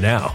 now.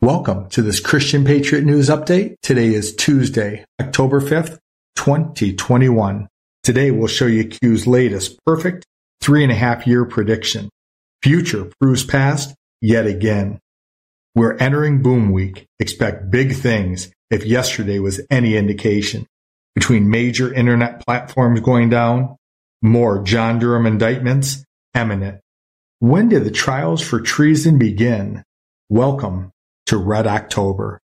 Welcome to this Christian Patriot News Update. Today is Tuesday, October 5th, 2021. Today we'll show you Q's latest perfect three and a half year prediction. Future proves past yet again. We're entering boom week. Expect big things if yesterday was any indication. Between major internet platforms going down, more John Durham indictments imminent. When did the trials for treason begin? Welcome to Red October.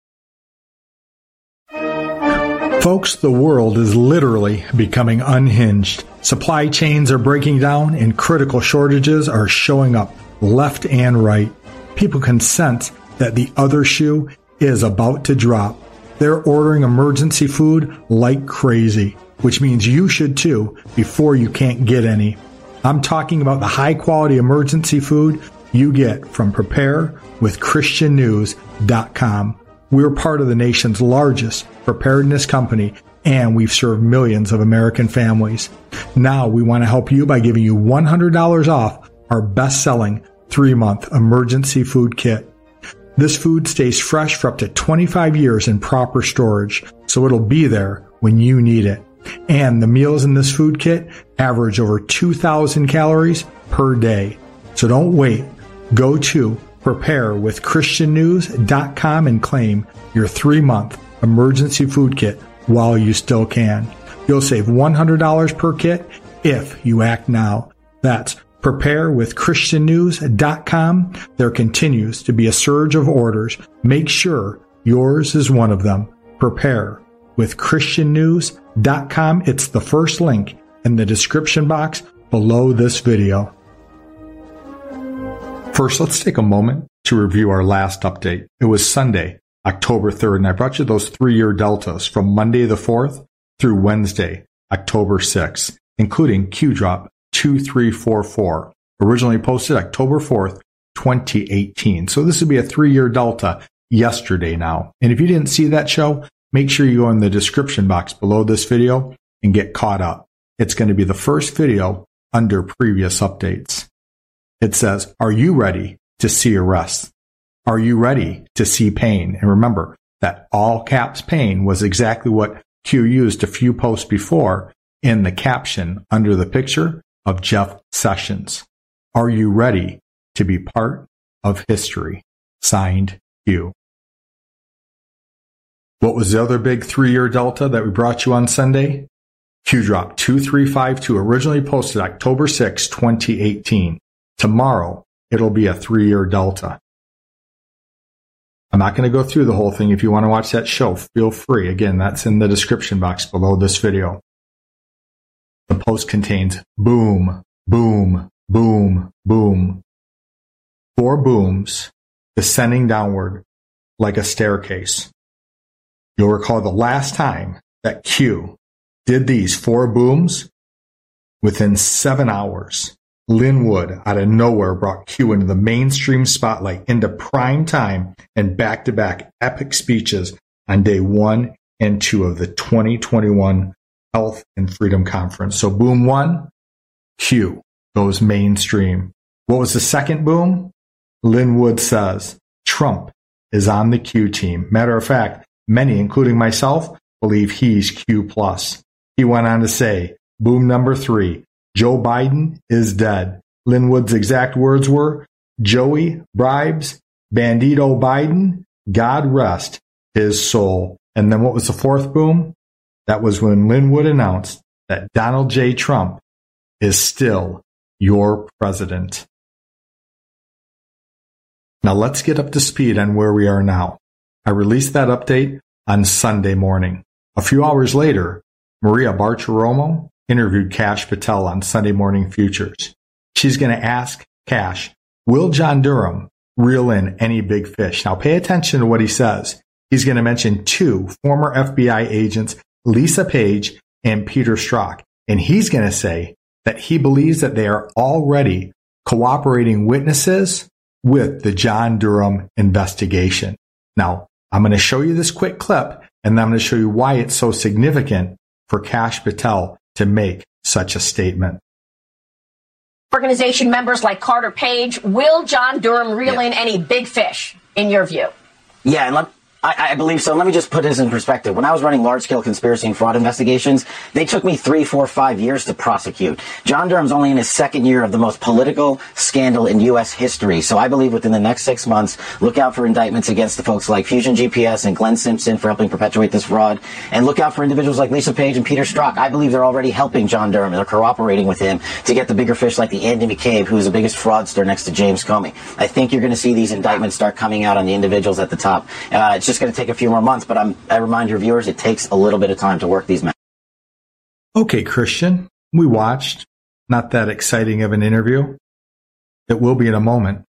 Folks, the world is literally becoming unhinged. Supply chains are breaking down and critical shortages are showing up left and right. People can sense that the other shoe is about to drop. They're ordering emergency food like crazy, which means you should too before you can't get any. I'm talking about the high quality emergency food you get from preparewithchristiannews.com. We're part of the nation's largest preparedness company and we've served millions of American families. Now we want to help you by giving you $100 off our best selling three month emergency food kit. This food stays fresh for up to 25 years in proper storage, so it'll be there when you need it. And the meals in this food kit average over 2,000 calories per day. So don't wait. Go to preparewithchristiannews.com and claim your three month emergency food kit while you still can. You'll save $100 per kit if you act now. That's preparewithchristiannews.com. There continues to be a surge of orders. Make sure yours is one of them. Prepare with christiannews.com. It's the first link in the description box below this video. First, let's take a moment to review our last update. It was Sunday, October 3rd, and I brought you those three year deltas from Monday the 4th through Wednesday, October 6th, including Q drop 2344, originally posted October 4th, 2018. So this would be a three year delta yesterday now. And if you didn't see that show, make sure you go in the description box below this video and get caught up. It's going to be the first video under previous updates. It says, are you ready to see arrest? Are you ready to see pain? And remember that all caps pain was exactly what Q used a few posts before in the caption under the picture of Jeff Sessions. Are you ready to be part of history? Signed, Q. What was the other big three year delta that we brought you on Sunday? Q drop 2352 originally posted October 6, 2018. Tomorrow, it'll be a three year delta. I'm not going to go through the whole thing. If you want to watch that show, feel free. Again, that's in the description box below this video. The post contains boom, boom, boom, boom. Four booms descending downward like a staircase. You'll recall the last time that Q did these four booms within seven hours. Lin Wood out of nowhere brought Q into the mainstream spotlight into prime time and back to back epic speeches on day one and two of the 2021 Health and Freedom Conference. So boom one, Q goes mainstream. What was the second boom? Lin Wood says Trump is on the Q team. Matter of fact, many, including myself, believe he's Q plus. He went on to say, boom number three, Joe Biden is dead. Lin Wood's exact words were, Joey bribes Bandito Biden, God rest his soul. And then what was the fourth boom? That was when Lin Wood announced that Donald J. Trump is still your president. Now let's get up to speed on where we are now. I released that update on Sunday morning. A few hours later, Maria Bartiromo interviewed Cash Patel on Sunday Morning Futures. She's going to ask Cash, will John Durham reel in any big fish. Now pay attention to what he says. He's going to mention two former FBI agents, Lisa Page and Peter Strzok. And he's going to say that he believes that they are already cooperating witnesses with the John Durham investigation. Now, I'm going to show you this quick clip and I'm going to show you why it's so significant for Cash Patel to make such a statement. Organization members like Carter Page, will John Durham reel yeah. in any big fish, in your view? Yeah, and let, I, I, believe so. Let me just put this in perspective. When I was running large-scale conspiracy and fraud investigations, they took me three, four, five years to prosecute. John Durham's only in his second year of the most political scandal in U.S. history. So I believe within the next six months, look out for indictments against the folks like Fusion GPS and Glenn Simpson for helping perpetuate this fraud. And look out for individuals like Lisa Page and Peter Strzok. I believe they're already helping John Durham. They're cooperating with him to get the bigger fish like the Andy McCabe, who is the biggest fraudster next to James Comey. I think you're going to see these indictments start coming out on the individuals at the top. Uh, just going to take a few more months but I'm, I remind your viewers it takes a little bit of time to work these matches. Okay, Christian, we watched. Not that exciting of an interview. It will be in a moment.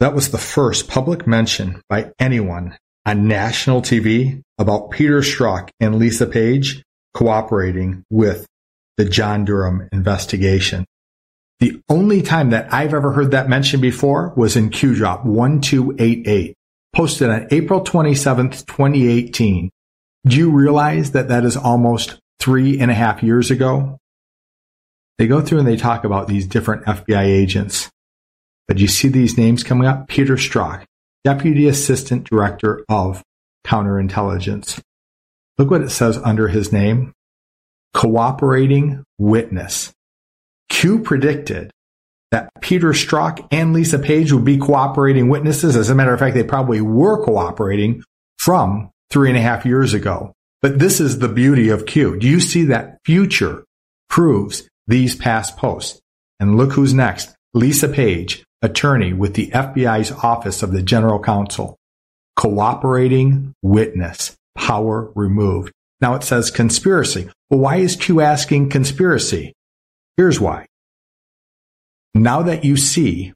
That was the first public mention by anyone on national TV about Peter Strzok and Lisa Page cooperating with the John Durham investigation. The only time that I've ever heard that mentioned before was in Q Drop 1288 posted on April 27th, 2018. Do you realize that that is almost three and a half years ago? They go through and they talk about these different FBI agents. But you see these names coming up? Peter Strzok, Deputy Assistant Director of Counterintelligence. Look what it says under his name. Cooperating witness. Q predicted that Peter Strzok and Lisa Page would be cooperating witnesses. As a matter of fact, they probably were cooperating from three and a half years ago. But this is the beauty of Q. Do you see that future proves these past posts? And look who's next. Lisa Page, attorney with the FBI's Office of the General Counsel. Cooperating witness. Power removed. Now it says conspiracy. Well, why is Q asking conspiracy? Here's why. Now that you see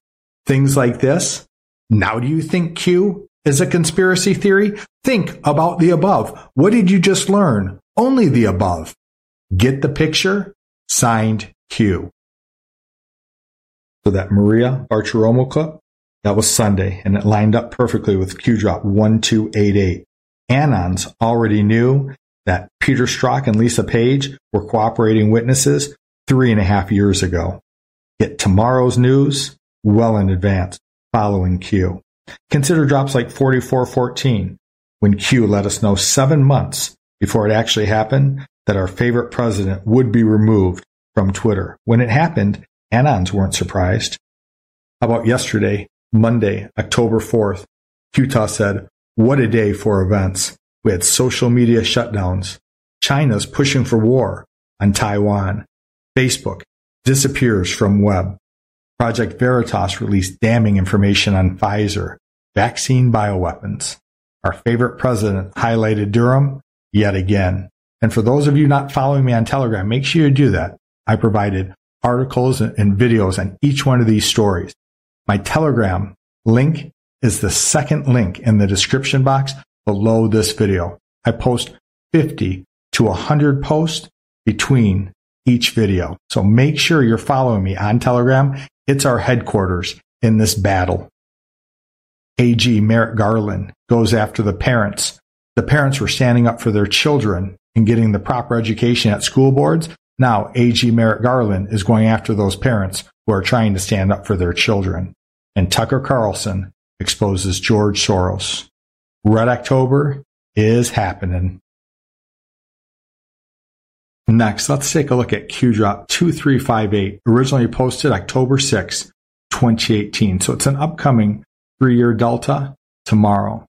things like this, now do you think Q is a conspiracy theory? Think about the above. What did you just learn? Only the above. Get the picture? Signed Q. So that Maria Bartiromo clip, that was Sunday, and it lined up perfectly with Q drop 1288. Anons already knew that Peter Strzok and Lisa Page were cooperating witnesses three and a half years ago. Get tomorrow's news well in advance following Q. Consider drops like 4414 when Q let us know seven months before it actually happened that our favorite president would be removed from Twitter. When it happened, Anons weren't surprised. How about yesterday, Monday, October 4th? Utah said, what a day for events. We had social media shutdowns. China's pushing for war on Taiwan. Facebook disappears from web. Project Veritas released damning information on Pfizer, vaccine bioweapons. Our favorite president highlighted Durham yet again. And for those of you not following me on Telegram, make sure you do that. I provided articles and videos on each one of these stories. My Telegram link is the second link in the description box below this video. I post 50 to 100 posts between each video. So make sure you're following me on Telegram. It's our headquarters in this battle. AG Merrick Garland goes after the parents. The parents were standing up for their children and getting the proper education at school boards. Now AG Merrick Garland is going after those parents who are trying to stand up for their children. And Tucker Carlson exposes George Soros. Red October is happening. Next, let's take a look at QDrop 2358, originally posted October 6, 2018. So it's an upcoming three year delta tomorrow.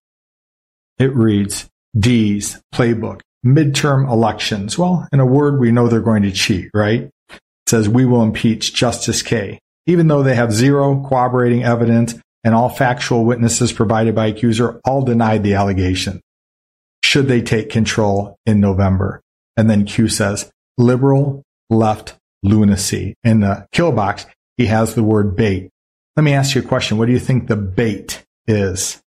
It reads D's playbook, midterm elections. Well, in a word, we know they're going to cheat, right? It says we will impeach Justice K, even though they have zero corroborating evidence and all factual witnesses provided by accuser all denied the allegation. Should they take control in November? And then Q says, liberal left lunacy. In the kill box, he has the word bait. Let me ask you a question. What do you think the bait is?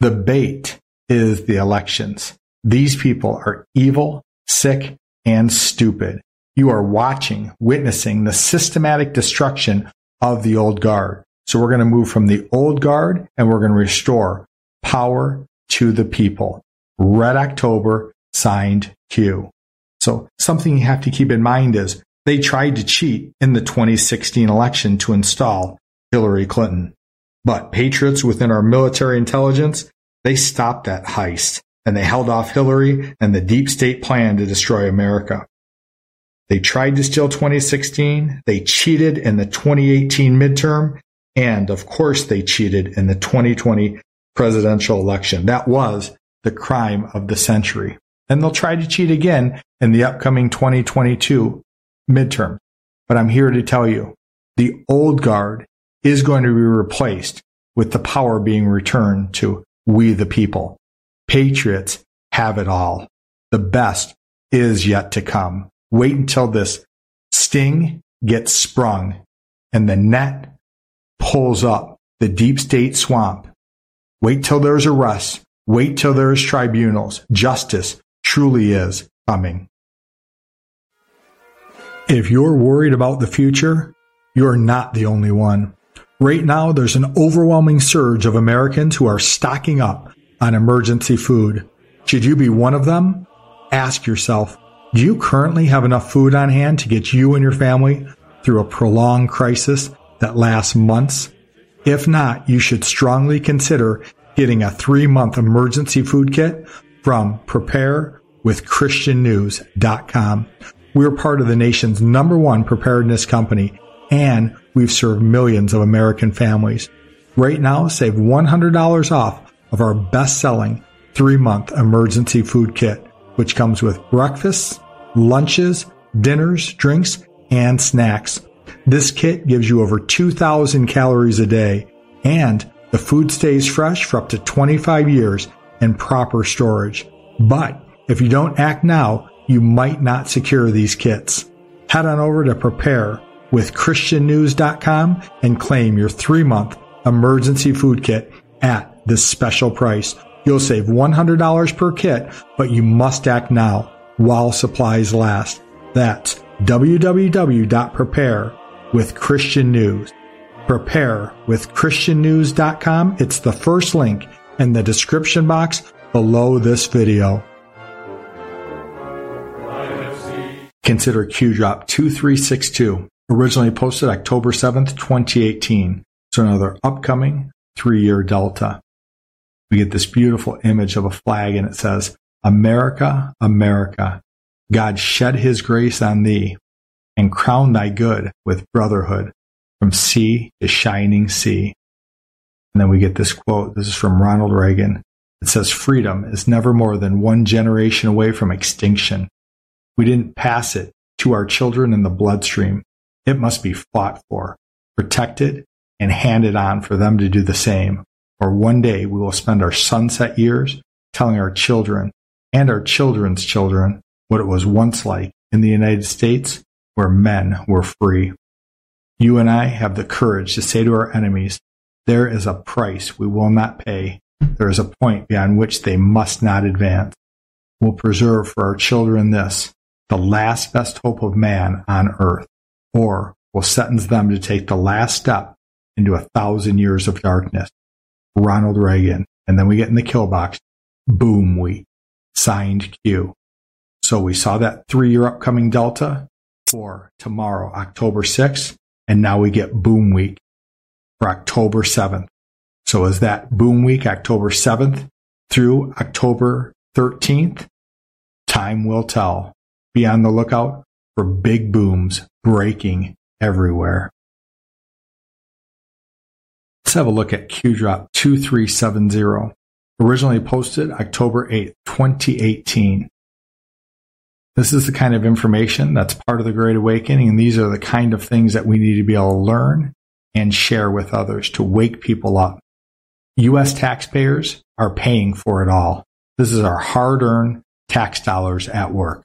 The bait is the elections. These people are evil, sick, and stupid. You are watching, witnessing the systematic destruction of the old guard. So we're going to move from the old guard and we're going to restore power to the people. Red October signed Q. So something you have to keep in mind is they tried to cheat in the 2016 election to install Hillary Clinton. But patriots within our military intelligence, they stopped that heist and they held off Hillary and the deep state plan to destroy America. They tried to steal 2016. They cheated in the 2018 midterm. And of course, they cheated in the 2020 presidential election. That was the crime of the century. And they'll try to cheat again in the upcoming 2022 midterm. But I'm here to tell you the old guard is going to be replaced with the power being returned to we the people. Patriots have it all. The best is yet to come. Wait until this sting gets sprung and the net pulls up the deep state swamp. Wait till there's arrests. Wait till there's tribunals. Justice truly is coming. If you're worried about the future, you're not the only one. Right now, there's an overwhelming surge of Americans who are stocking up on emergency food. Should you be one of them? Ask yourself, do you currently have enough food on hand to get you and your family through a prolonged crisis that lasts months? If not, you should strongly consider getting a three month emergency food kit from preparewithchristiannews.com. We're part of the nation's number one preparedness company and we've served millions of American families. Right now, save $100 off of our best selling three month emergency food kit which comes with breakfasts, lunches, dinners, drinks, and snacks. This kit gives you over 2,000 calories a day, and the food stays fresh for up to 25 years in proper storage. But if you don't act now, you might not secure these kits. Head on over to prepare with christiannews.com and claim your three month emergency food kit at this special price. You'll save $100 per kit, but you must act now while supplies last. That's www.prepare with ChristianNews.com. It's the first link in the description box below this video. Consider Q Drop 2362, originally posted October 7th, 2018. So another upcoming three year delta we get this beautiful image of a flag and it says, America, America, God shed his grace on thee and crown thy good with brotherhood from sea to shining sea. And then we get this quote. This is from Ronald Reagan. It says, freedom is never more than one generation away from extinction. We didn't pass it to our children in the bloodstream. It must be fought for, protected, and handed on for them to do the same or one day we will spend our sunset years telling our children and our children's children what it was once like in the United States where men were free. You and I have the courage to say to our enemies, there is a price we will not pay. There is a point beyond which they must not advance. We'll preserve for our children this, the last best hope of man on earth, or will sentence them to take the last step into a thousand years of darkness. Ronald Reagan. And then we get in the kill box. Boom week. Signed Q. So we saw that three year upcoming Delta for tomorrow, October 6th. And now we get boom week for October 7th. So is that boom week, October 7th through October 13th? Time will tell. Be on the lookout for big booms breaking everywhere. Let's have a look at QDrop 2370, originally posted October 8, 2018. This is the kind of information that's part of the Great Awakening, and these are the kind of things that we need to be able to learn and share with others to wake people up. U.S. taxpayers are paying for it all. This is our hard earned tax dollars at work.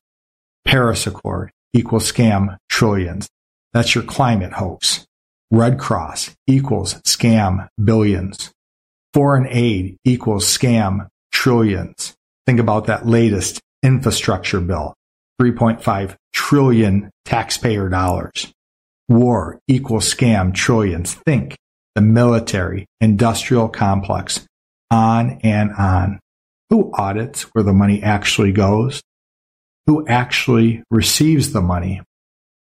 Paris Accord equals scam trillions. That's your climate hoax. Red Cross equals scam billions. Foreign aid equals scam trillions. Think about that latest infrastructure bill. 3.5 trillion taxpayer dollars. War equals scam trillions. Think the military industrial complex on and on. Who audits where the money actually goes? Who actually receives the money?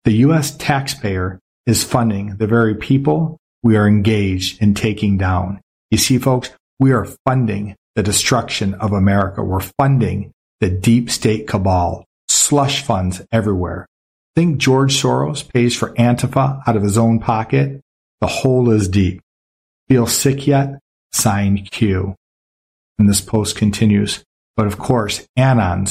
The U.S. taxpayer is funding the very people we are engaged in taking down. You see, folks, we are funding the destruction of America. We're funding the deep state cabal, slush funds everywhere. Think George Soros pays for Antifa out of his own pocket? The hole is deep. Feel sick yet? Sign Q. And this post continues. But of course, Anons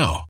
now.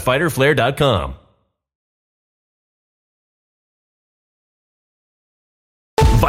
www.fighterflare.com.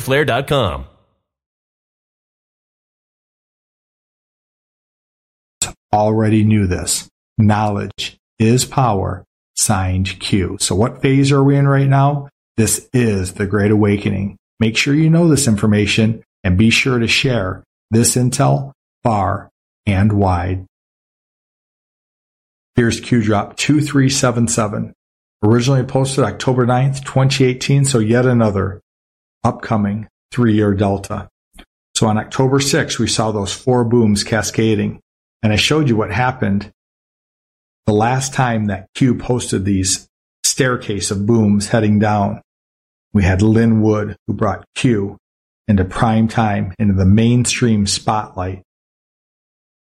fighterflare.com. Already knew this. Knowledge is power. Signed Q. So what phase are we in right now? This is the Great Awakening. Make sure you know this information and be sure to share this intel far and wide. Here's Q drop 2377. Originally posted October 9th, 2018. So yet another upcoming three-year delta. So on October 6th, we saw those four booms cascading. And I showed you what happened the last time that Q posted these staircase of booms heading down. We had Lin Wood, who brought Q into prime time, into the mainstream spotlight.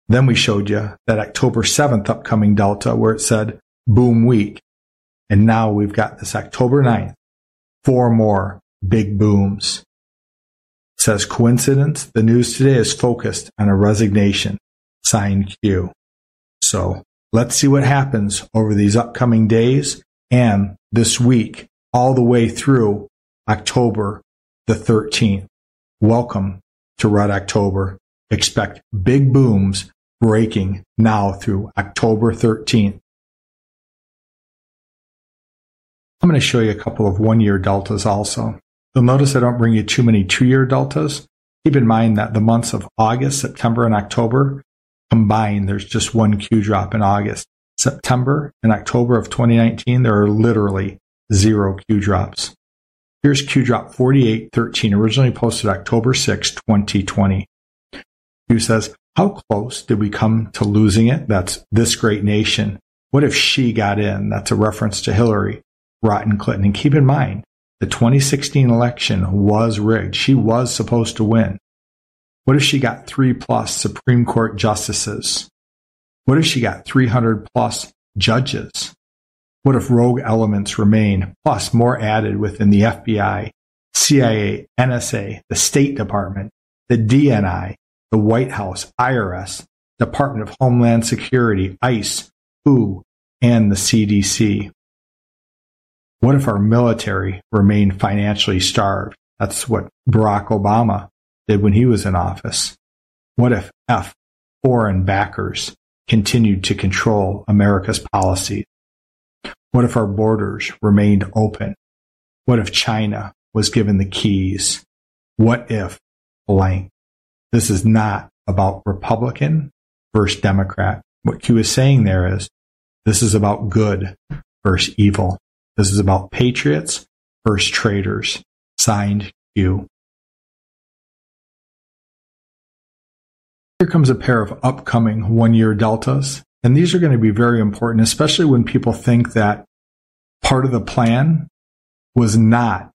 Then we showed you that October 7th upcoming delta where it said boom week. And now we've got this October 9th, four more big booms. Says coincidence. The news today is focused on a resignation. Signed Q. So let's see what happens over these upcoming days and this week all the way through October the 13th. Welcome to Red October. Expect big booms breaking now through October 13th. I'm going to show you a couple of one year deltas also. You'll notice I don't bring you too many two year deltas. Keep in mind that the months of August, September, and October combined, there's just one Q drop in August. September and October of 2019, there are literally zero Q drops. Here's Q drop 4813, originally posted October 6, 2020. Q says, How close did we come to losing it? That's this great nation. What if she got in? That's a reference to Hillary, Rotten Clinton. And keep in mind, the 2016 election was rigged. She was supposed to win. What if she got three plus Supreme Court justices? What if she got 300 plus judges? What if rogue elements remain, plus more added within the FBI, CIA, NSA, the State Department, the DNI, the White House, IRS, Department of Homeland Security, ICE, WHO, and the CDC? What if our military remained financially starved? That's what Barack Obama did when he was in office. What if F foreign backers continued to control America's policies? What if our borders remained open? What if China was given the keys? What if blank? This is not about Republican versus Democrat. What Q is saying there is this is about good versus evil. This is about patriots versus traitors. Signed Q. Here comes a pair of upcoming one year deltas. And these are going to be very important, especially when people think that part of the plan was not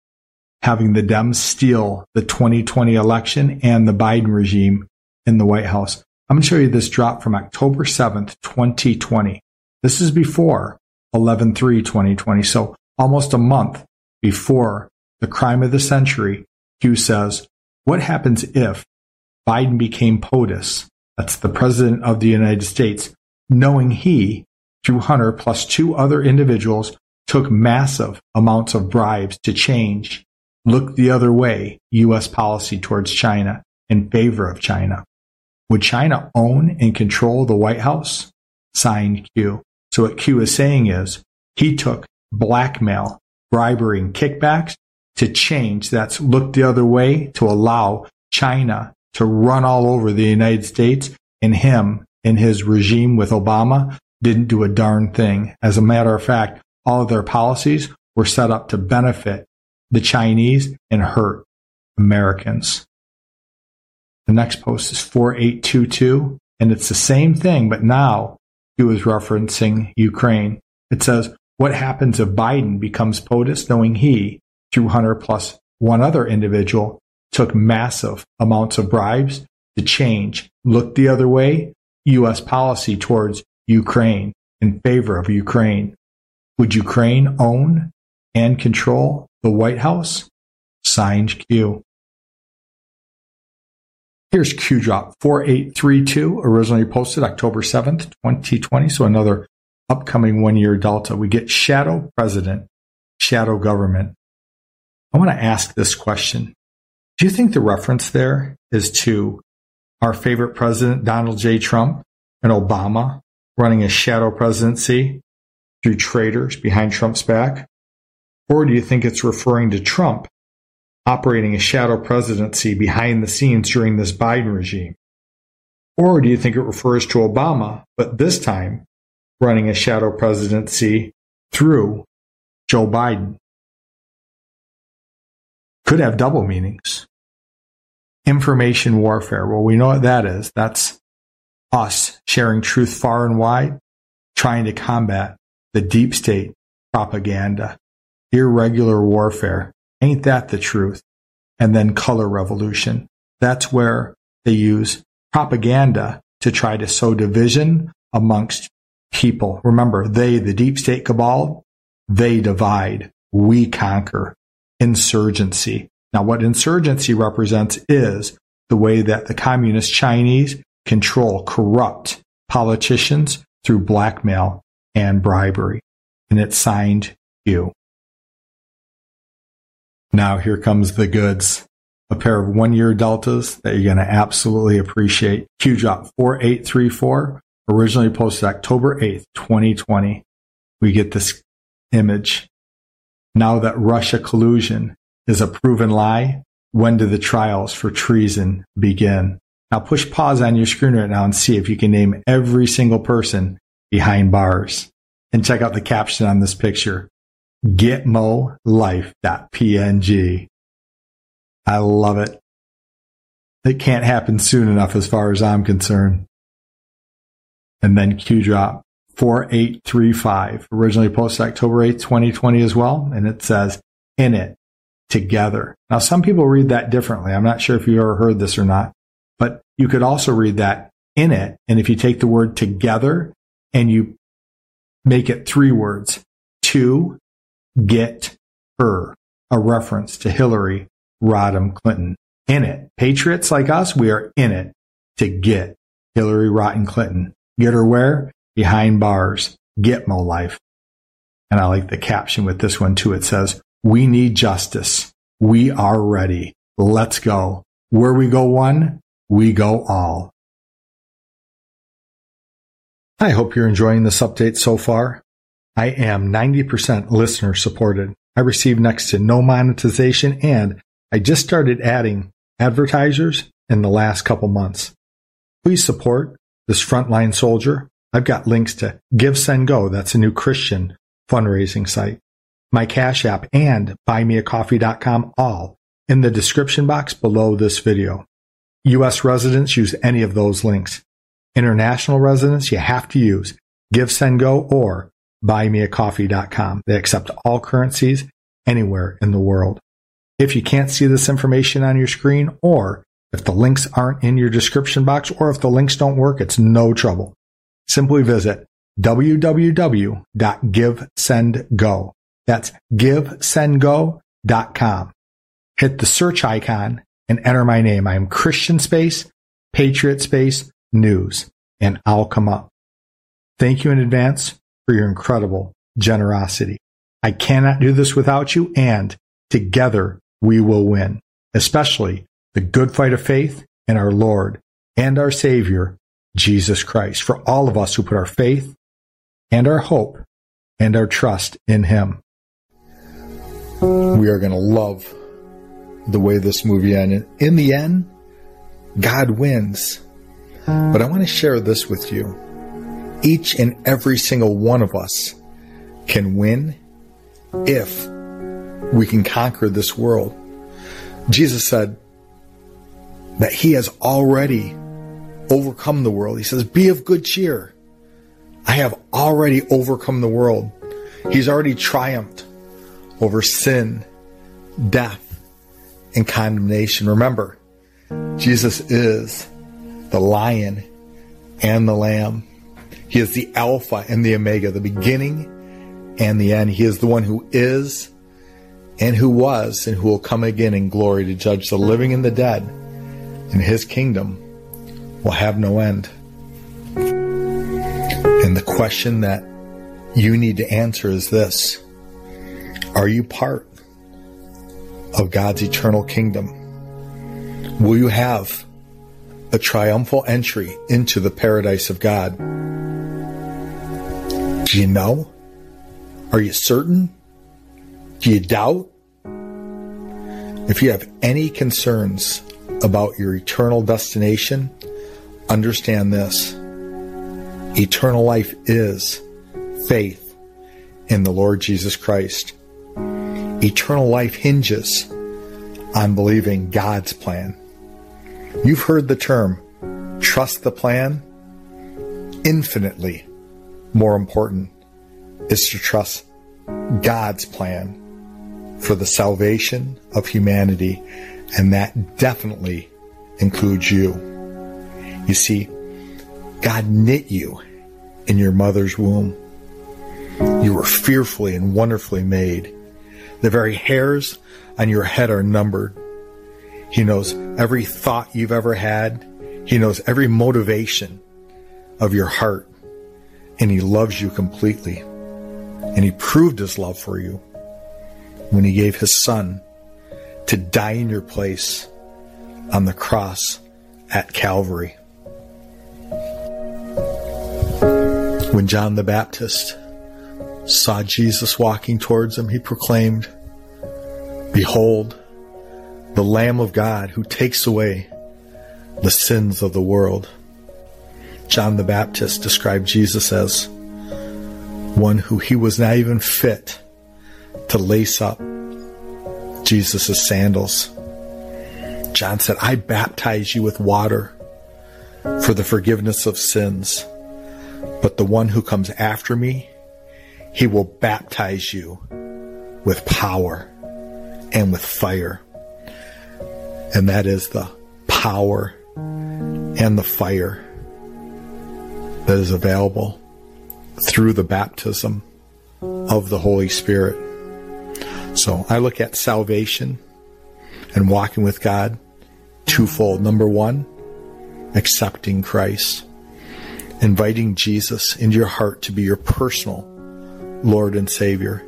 having the Dems steal the 2020 election and the Biden regime in the White House. I'm going to show you this drop from October 7th, 2020. This is before 11 3 2020. So almost a month before the crime of the century, Q says, What happens if Biden became POTUS? That's the president of the United States knowing he, through Hunter plus two other individuals, took massive amounts of bribes to change, look the other way, U.S. policy towards China in favor of China. Would China own and control the White House? Signed Q. So what Q is saying is he took blackmail, bribery, and kickbacks to change. That's look the other way to allow China to run all over the United States and him and his regime with Obama didn't do a darn thing. As a matter of fact, all of their policies were set up to benefit the Chinese and hurt Americans. The next post is 4822, and it's the same thing, but now he was referencing Ukraine. It says, What happens if Biden becomes POTUS, knowing he, through Hunter plus one other individual, took massive amounts of bribes to change, look the other way, U.S. policy towards Ukraine in favor of Ukraine. Would Ukraine own and control the White House? Signed Q. Here's Q drop 4832, originally posted October 7th, 2020. So another upcoming one year delta. We get shadow president, shadow government. I want to ask this question. Do you think the reference there is to our favorite president, Donald J. Trump, and Obama running a shadow presidency through traitors behind Trump's back? Or do you think it's referring to Trump operating a shadow presidency behind the scenes during this Biden regime? Or do you think it refers to Obama, but this time running a shadow presidency through Joe Biden? Could have double meanings information warfare. Well, we know what that is. That's us sharing truth far and wide, trying to combat the deep state propaganda, irregular warfare. Ain't that the truth? And then color revolution. That's where they use propaganda to try to sow division amongst people. Remember, they, the deep state cabal, they divide, we conquer insurgency. Now, what insurgency represents is the way that the communist Chinese control corrupt politicians through blackmail and bribery. And it's signed Q. Now here comes the goods. A pair of one year deltas that you're going to absolutely appreciate. Q drop 4834, originally posted October 8th, 2020. We get this image. Now that Russia collusion is a proven lie, when do the trials for treason begin? Now push pause on your screen right now and see if you can name every single person behind bars. And check out the caption on this picture. Gitmolife.png. I love it. It can't happen soon enough as far as I'm concerned. And then Q drop 4835, originally posted October 8th, 2020 as well. And it says, in it, together. Now, some people read that differently. I'm not sure if you ever heard this or not, but you could also read that in it. And if you take the word together and you make it three words, to get her, a reference to Hillary Rodham Clinton. In it. Patriots like us, we are in it to get Hillary Rotten Clinton. Get her where? Behind bars. Get Gitmo life. And I like the caption with this one too. It says, we need justice. We are ready. Let's go. Where we go one, we go all. I hope you're enjoying this update so far. I am 90% listener supported. I receive next to no monetization and I just started adding advertisers in the last couple months. Please support this frontline soldier. I've got links to Give Send Go. That's a new Christian fundraising site. My Cash App and buymeacoffee.com all in the description box below this video. U.S. residents use any of those links. International residents, you have to use Give Send Go or buymeacoffee.com. They accept all currencies anywhere in the world. If you can't see this information on your screen, or if the links aren't in your description box, or if the links don't work, it's no trouble. Simply visit www.givesendgo. That's givesendgo.com. Hit the search icon and enter my name. I am Christian Space, Patriot Space, News, and I'll come up. Thank you in advance for your incredible generosity. I cannot do this without you, and together we will win, especially the good fight of faith in our Lord and our Savior, Jesus Christ, for all of us who put our faith and our hope and our trust in Him. We are going to love the way this movie ended. In the end, God wins. But I want to share this with you. Each and every single one of us can win if we can conquer this world. Jesus said that he has already overcome the world. He says, be of good cheer. I have already overcome the world. He's already triumphed over sin, death, and condemnation. Remember, Jesus is the lion and the lamb. He is the Alpha and the Omega, the beginning and the end. He is the one who is and who was and who will come again in glory to judge the living and the dead. And his kingdom will have no end. And the question that you need to answer is this Are you part of God's eternal kingdom? Will you have a triumphal entry into the paradise of God? Do you know? Are you certain? Do you doubt? If you have any concerns about your eternal destination, understand this. Eternal life is faith in the Lord Jesus Christ. Eternal life hinges on believing God's plan. You've heard the term trust the plan. Infinitely more important is to trust God's plan for the salvation of humanity, and that definitely includes you. You see, God knit you in your mother's womb. You were fearfully and wonderfully made. The very hairs on your head are numbered. He knows every thought you've ever had. He knows every motivation of your heart. And He loves you completely. And He proved His love for you when He gave His Son to die in your place on the cross at Calvary. When John the Baptist saw Jesus walking towards him, he proclaimed, Behold, the Lamb of God who takes away the sins of the world. John the Baptist described Jesus as one who he was not even fit to lace up Jesus' sandals. John said, I baptize you with water for the forgiveness of sins. But the one who comes after me, he will baptize you with power and with fire. And that is the power and the fire that is available through the baptism of the Holy Spirit. So I look at salvation and walking with God twofold. Number one, accepting Christ inviting Jesus into your heart to be your personal Lord and Savior,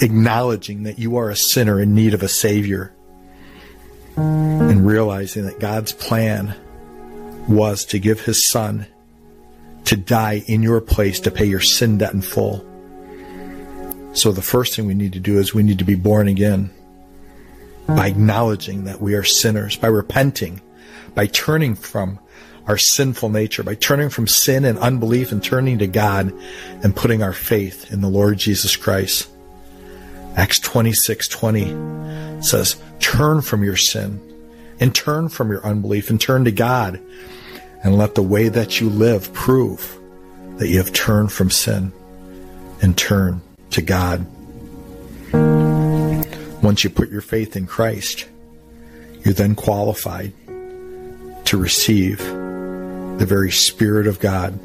acknowledging that you are a sinner in need of a Savior, and realizing that God's plan was to give His Son to die in your place to pay your sin debt in full. So the first thing we need to do is we need to be born again by acknowledging that we are sinners, by repenting, by turning from our sinful nature by turning from sin and unbelief and turning to God and putting our faith in the Lord Jesus Christ. Acts 26:20 says, "Turn from your sin and turn from your unbelief and turn to God and let the way that you live prove that you have turned from sin and turn to God." Once you put your faith in Christ, you're then qualified to receive the very Spirit of God.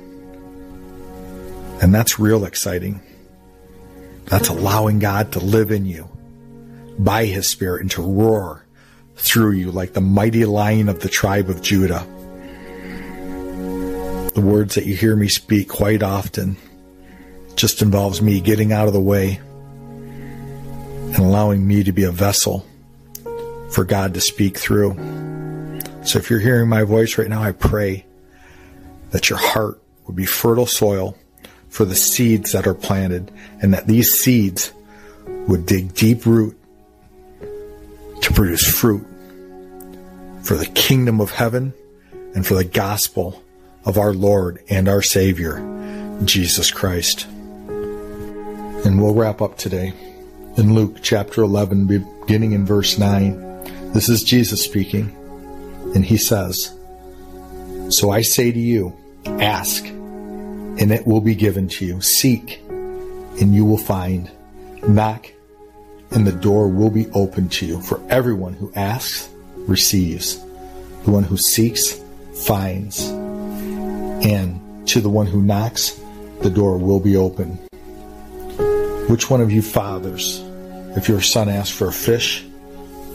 And that's real exciting. That's allowing God to live in you by His Spirit and to roar through you like the mighty lion of the tribe of Judah. The words that you hear me speak quite often just involves me getting out of the way and allowing me to be a vessel for God to speak through. So if you're hearing my voice right now, I pray that your heart would be fertile soil for the seeds that are planted, and that these seeds would dig deep root to produce fruit for the kingdom of heaven and for the gospel of our Lord and our Savior, Jesus Christ. And we'll wrap up today in Luke chapter 11, beginning in verse 9. This is Jesus speaking, and he says, so I say to you, ask, and it will be given to you. Seek, and you will find. Knock, and the door will be opened to you. For everyone who asks receives. The one who seeks finds. And to the one who knocks, the door will be open. Which one of you fathers, if your son asks for a fish,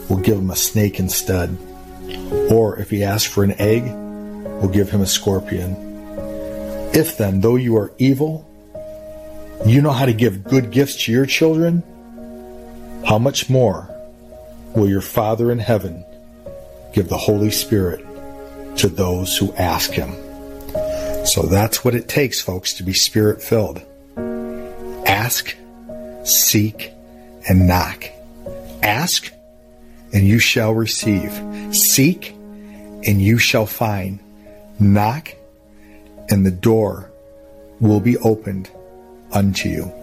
will give him a snake instead? Or if he asks for an egg, will give him a scorpion. If then, though you are evil, you know how to give good gifts to your children, how much more will your Father in heaven give the Holy Spirit to those who ask him? So that's what it takes, folks, to be spirit filled. Ask, seek, and knock. Ask, and you shall receive. Seek, and you shall find. Knock, and the door will be opened unto you.